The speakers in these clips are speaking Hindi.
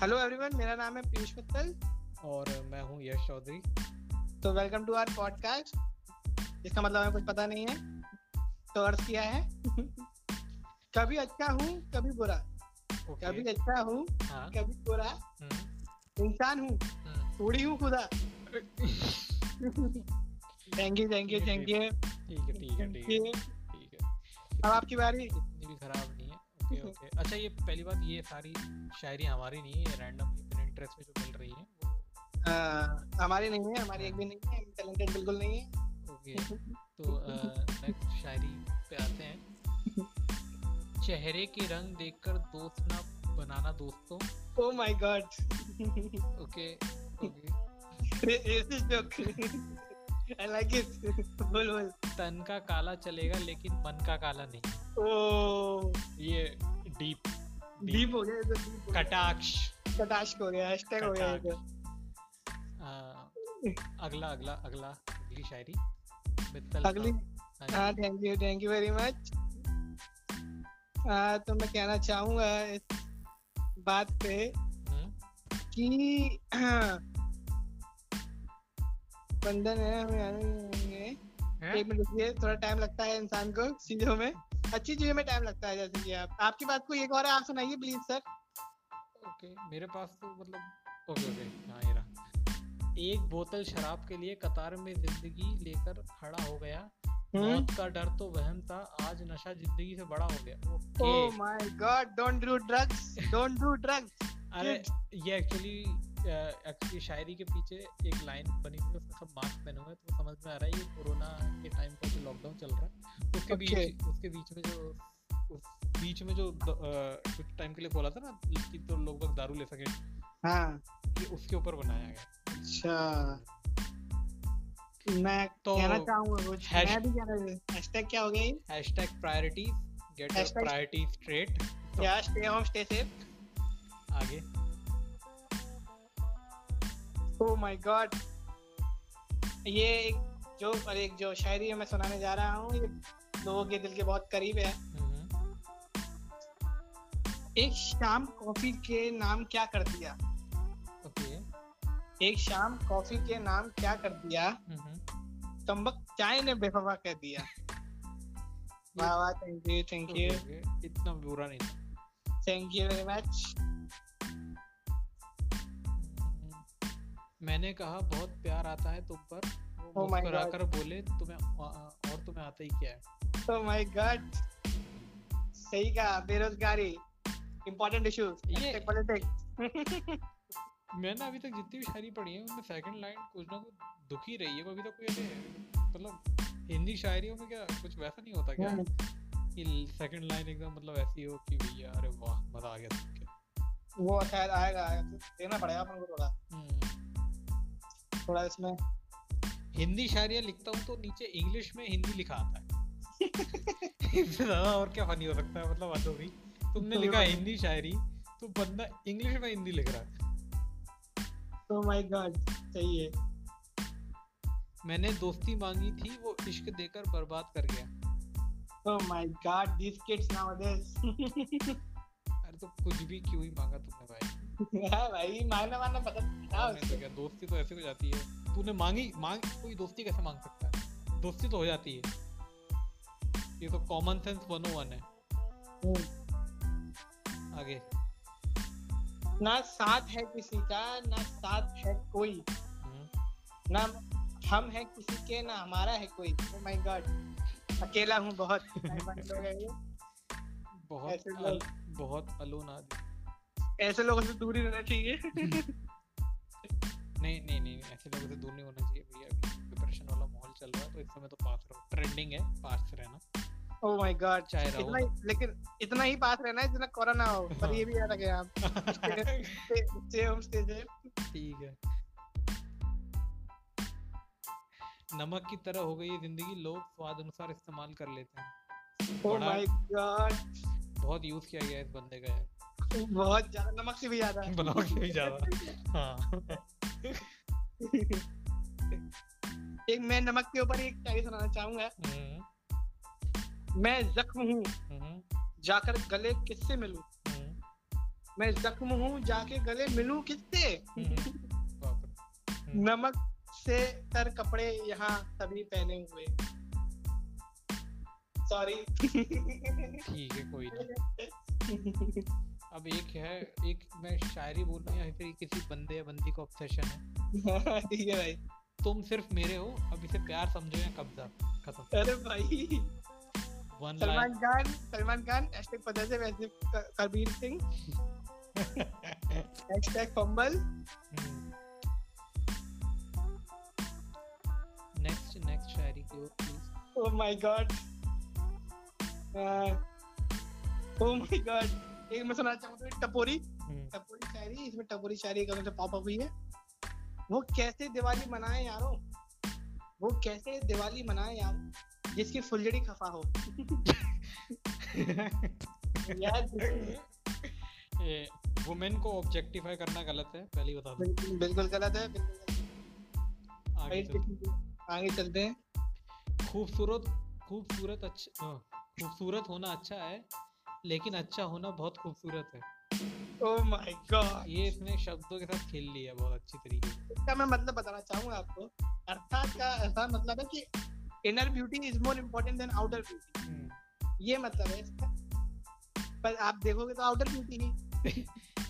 हेलो एवरीवन मेरा नाम है पीयूष मित्तल। और मैं हूँ यश चौधरी। तो वेलकम टू आवर पॉडकास्ट इसका मतलब हमें कुछ पता नहीं है तो अर्थ किया है। कभी अच्छा हूँ कभी बुरा। ओके कभी अच्छा हूँ हाँ। कभी बुरा। हम्म, इंसान हूँ हम्म, थोड़ी हूँ खुदा। Thank you thank you thank you ठीक है ठीक है ठीक है अब आपकी बारी। इतनी भी खराब ओके ओके। अच्छा ये पहली बात ये सारी शायरी हमारी नहीं है ये रैंडमली इंटरेस्ट में जो मिल रही है हाँ, हमारी नहीं है हमारी एक भी नहीं है टैलेंटेड बिल्कुल नहीं है। ओके तो नेक्स्ट शायरी पे आते हैं। चेहरे के रंग देखकर दोस्त ना बनाना दोस्तों। ओ my god okay okay. racist joke I like it. बोल बोल। तन का काला चलेगा लेकिन मन का काला नहीं। ये डीप डीप हो गया ये तो हो। कटाक्ष। कटाक्ष हो गया हैशटैग हो गया ये तो। अगला अगला अगला अगली शायरी। अगली। हाँ हाँ thank you thank you very much तो मैं कहना चाहूँगा इस बात पे हम्म, कि बंधन है हमें हैं? एक मिनट रुकिए थोड़ा टाइम लगता है इंसान को चीज़ों में। अच्छी चीज़ों में टाइम लगता है जैसे कि आप। आपकी बात को एक और आप सुनाइए प्लीज़ सर ओके मेरे पास तो मतलब ओके ओके हाँ ये रहा। एक बोतल शराब के लिए कतार में ज़िंदगी लेकर खड़ा हो गया। मौत का डर तो वहम था आज नशा ज़िंदगी से बड़ा हो गया। ओ my god don't do drugs don't do drugs अरे ये एक्चुअली एक्चुअली शायरी के पीछे एक लाइन बनी हुई है उसमें सब मास्क पहने हुए हैं तो समझ में आ रहा है ये कोरोना के टाइम पर जो लॉकडाउन चल रहा है उसके Okay. बीच उसके बीच में जो उस बीच में जो कुछ टाइम के लिए बोला था ना कि तो लोग बस दारू ले सके। हाँ। ये उसके ऊपर बनाया गया। अच्छा। मैं तो कहना चाहूँगा कुछ। मैं भी कहना हैशटैग क्या हो गया ये? Hashtag priorities get your priorities straight या स्टे होम स्टे सेफ़ आगे। ओ माय गॉड ये एक जो और एक जो शायरी मैं सुनाने जा रहा हूँ। ये लोगों के दिल के बहुत करीब है। हम्म, एक शाम कॉफ़ी के नाम क्या कर दिया? ओके। एक शाम कॉफ़ी के नाम क्या कर दिया? हम्म, तंबक चाय ने बेफवा कह दिया। वाह वाह थैंक यू थैंक यू इतना बुरा नहीं थैंक यू वेरी मच मैंने कहा बहुत प्यार आता है तुम पर। वो Oh my मुस्कुरा God. कर बोले तुम्हें और तुम्हें आता ही क्या है? ओ माय गॉड सही कहा बेरोजगारी इंपॉर्टेंट इश्यूज़ ये- पॉलिटिक्स मैंने अभी तक जितनी भी शायरी पढ़ी है उनमें सेकंड लाइन कुछ ना कुछ दुखी रही है वो अभी तक कोई ऐसे मतलब हिंदी शायरियों में क्या कुछ वैसा नहीं होता क्या? कि सेकंड लाइन एकदम मतलब ऐसी हो कि भैया अरे वाह मज़ा आ गया वो शायद आएगा देखना पड़ेगा अपन को थोड़ा। हम्म, थोड़ा इसमें। हिंदी शायरियाँ लिखता हूँ तो नीचे इंग्लिश में हिंदी लिखा आता है। इससे ज़्यादा और क्या फनी हो सकता है मतलब बात होगी तुमने सही लिखा हिंदी शायरी तो बंदा इंग्लिश में हिंदी लिख रहा है। ओ माय गॉड सही है। मैंने दोस्ती मांगी थी वो इश्क देकर बर्बाद कर गया। ओ my god this kids nowadays अरे तो कुछ भी क्यों ही मांगा तुमने भाई? भाई मांगना मांगना पता था नहीं तो दोस्ती तो ऐसे हो जाती है। तूने मांगी मांग कोई दोस्ती कैसे मांग सकता है? दोस्ती तो हो जाती है। ये तो कॉमन सेंस 101 है। आगे। ना साथ है किसी का ना साथ है कोई। हम्म, ना हम है किसी के ना हमारा है कोई। ओ माय गॉड अकेला हूँ बहुत। हैं। बहुत अल, बहुत अलोन आदमी। ऐसे लोगों से दूर ही रहना चाहिए। नहीं नहीं नहीं ऐसे लोगों से दूर नहीं होना चाहिए भैया। अभी डिप्रेशन वाला माहौल चल रहा है तो इस समय तो पास रहो। ट्रेंडिंग है पास रहना। ओ माय गॉड चाहे रहो। इतना लेकिन इतना ही पास रहना है जितना कोरोना हो पर ये भी याद रखें आप। स्टे होम स्टे ठीक है। नमक की तरह हो गई है ज़िंदगी लोग स्वाद अनुसार इस्तेमाल कर लेते हैं। ओ बड़ा- माय गॉड बहुत यूज़ किया गया है इस बंदे का यार। बहुत ज़्यादा नमक से भी ज़्यादा। के भी ज़्यादा। हाँ। एक मैं नमक के ऊपर एक शायरी सुनाना चाहूँगा। हम्म, मैं जख्म हूँ। हम्म, जाकर गले किससे मिलूं? हम्म, मैं जख्म हूँ जाके गले मिलूं किससे? नमक से तर कपड़े यहाँ सभी पहने हुए। सॉरी ठीक है कोई नहीं। अब एक है एक मैं शायरी बोल रहा हूँ या फिर किसी बंदे या बंदी का ऑब्सेशन है? ठीक है भाई। तुम सिर्फ़ मेरे हो अब इसे प्यार समझो या कब्जा खत्म। अरे भाई। सलमान खान सलमान खान हैशटैग पता से वैसे Kabir Singh. Hashtag fumble. Next next शायरी की ओर please oh my god oh my god एक मैं सुनाना चाहूँगा तो टपोरी टपोरी शायरी इसमें टपोरी शायरी का मतलब पॉप अप हुई है। वो कैसे दिवाली मनाए यारो? वो कैसे दिवाली मनाए यारो? जिसकी फुलझड़ी खफा हो। यार वुमेन को ऑब्जेक्टिफाई करना गलत है पहले बता दूँ। बिल्कुल गलत है बिल्कुल आगे चलते आगे चलते हैं। खूबसूरत खूबसूरत अच्छा खूबसूरत होना अच्छा है लेकिन अच्छा होना बहुत खूबसूरत है। ओह माय गॉड ये इसने शब्दों के साथ खेल लिया बहुत अच्छी तरीके से। इसका मैं मतलब बताना चाहूँगा आपको अर्थात का ऐसा मतलब है कि inner beauty is more important than outer beauty ये मतलब है इसका। पर आप देखोगे तो आउटर ब्यूटी ही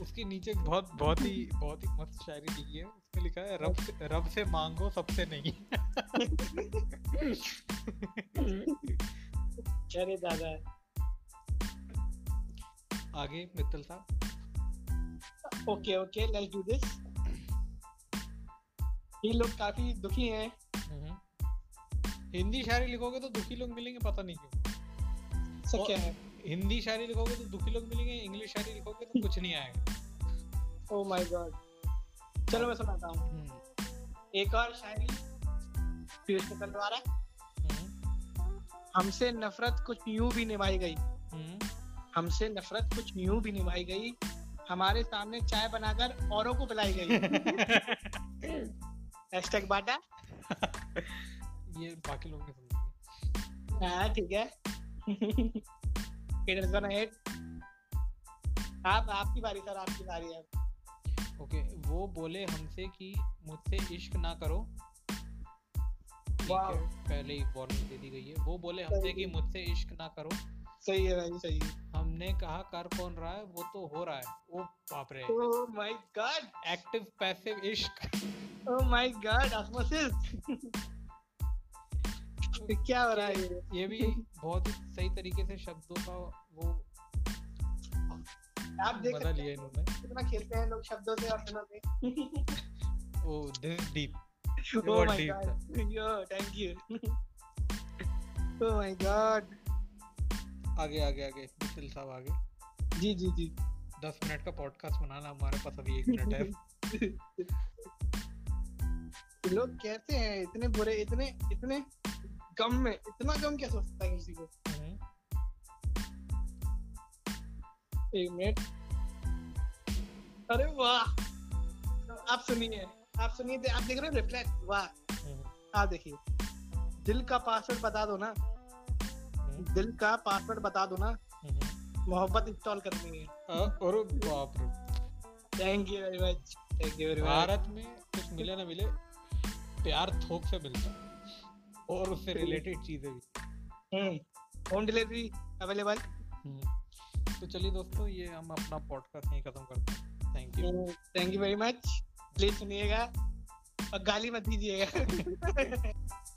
उसके नीचे बहुत बहुत ही बहुत ही मस्त शायरी लिखी है। उसमें लिखा है रब से रब से मांगो सबसे नहीं। अरे दादा। आगे मित्तल साहब। Okay okay let's do this ये लोग काफ़ी दुखी हैं। हम्म। हिंदी शायरी लिखोगे तो दुखी लोग मिलेंगे पता नहीं क्यों। सब क्या है? हिंदी शायरी लिखोगे तो दुखी लोग मिलेंगे इंग्लिश शायरी लिखोगे तो कुछ नहीं आएगा। ओ माय गॉड चलो मैं सुनाता हूँ। हम्म, एक और शायरी पीयूष मित्तल द्वारा। हम्म, हमसे नफरत कुछ यूँ भी निभाई गई। हमसे नफरत कुछ यूँ भी निभाई गई। हमारे सामने चाय बनाकर औरों को पिलाई गई। हैशटैग बाटा। ये बाकी लोग समझेंगे हाँ ठीक है। Is gonna आप आपकी बारी सर आपकी बारी है। ओके वो बोले हमसे कि मुझसे इश्क ना करो। पहले ही वार्निंग दे दी गई है। वो बोले हमसे कि मुझसे इश्क ना करो। सही है भाई सही है। हमने कहा कर कौन रहा है? वो तो हो रहा है। ओ बाप रे। Oh my God active passive इश्क। ओह माय गॉड ऑस्मोसिस क्या हो रहा है ये? ये भी बहुत ही सही तरीके से शब्दों का वो आप देख बदल लिया इन्होंने। कितना खेलते हैं लोग शब्दों से और दिनों से। ओ this deep oh my god yo thank you oh my god आगे आगे आगे मिथिल साहब आगे। जी जी जी। दस मिनट का पॉडकास्ट बनाना हमारे पास अभी एक मिनट है। लोग कैसे हैं? इतने बुरे इतने इतने कम में इतना कम क्या सोचता है किसी को? हम्म, एक मिनट। अरे वाह! आप सुनिए आप सुनिए आप देख रहे हो रिफ्लेक्ट वाह। हम्म, आप देखिए। दिल का पासवर्ड बता दो ना। दिल का पासवर्ड बता दो ना। हम्म। मोहब्बत इंस्टॉल करनी है। अ- अरे बाप रे। Thank you very much thank you very much Bharat में कुछ मिले ना मिले प्यार थोक से मिलता है। और उससे रिलेटेड चीज़ें भी। Home delivery available. तो चलिए दोस्तों ये हम अपना पॉडकास्ट यहीं खत्म करते हैं। Thank you thank you very much please सुनिएगा और गाली मत दीजिएगा।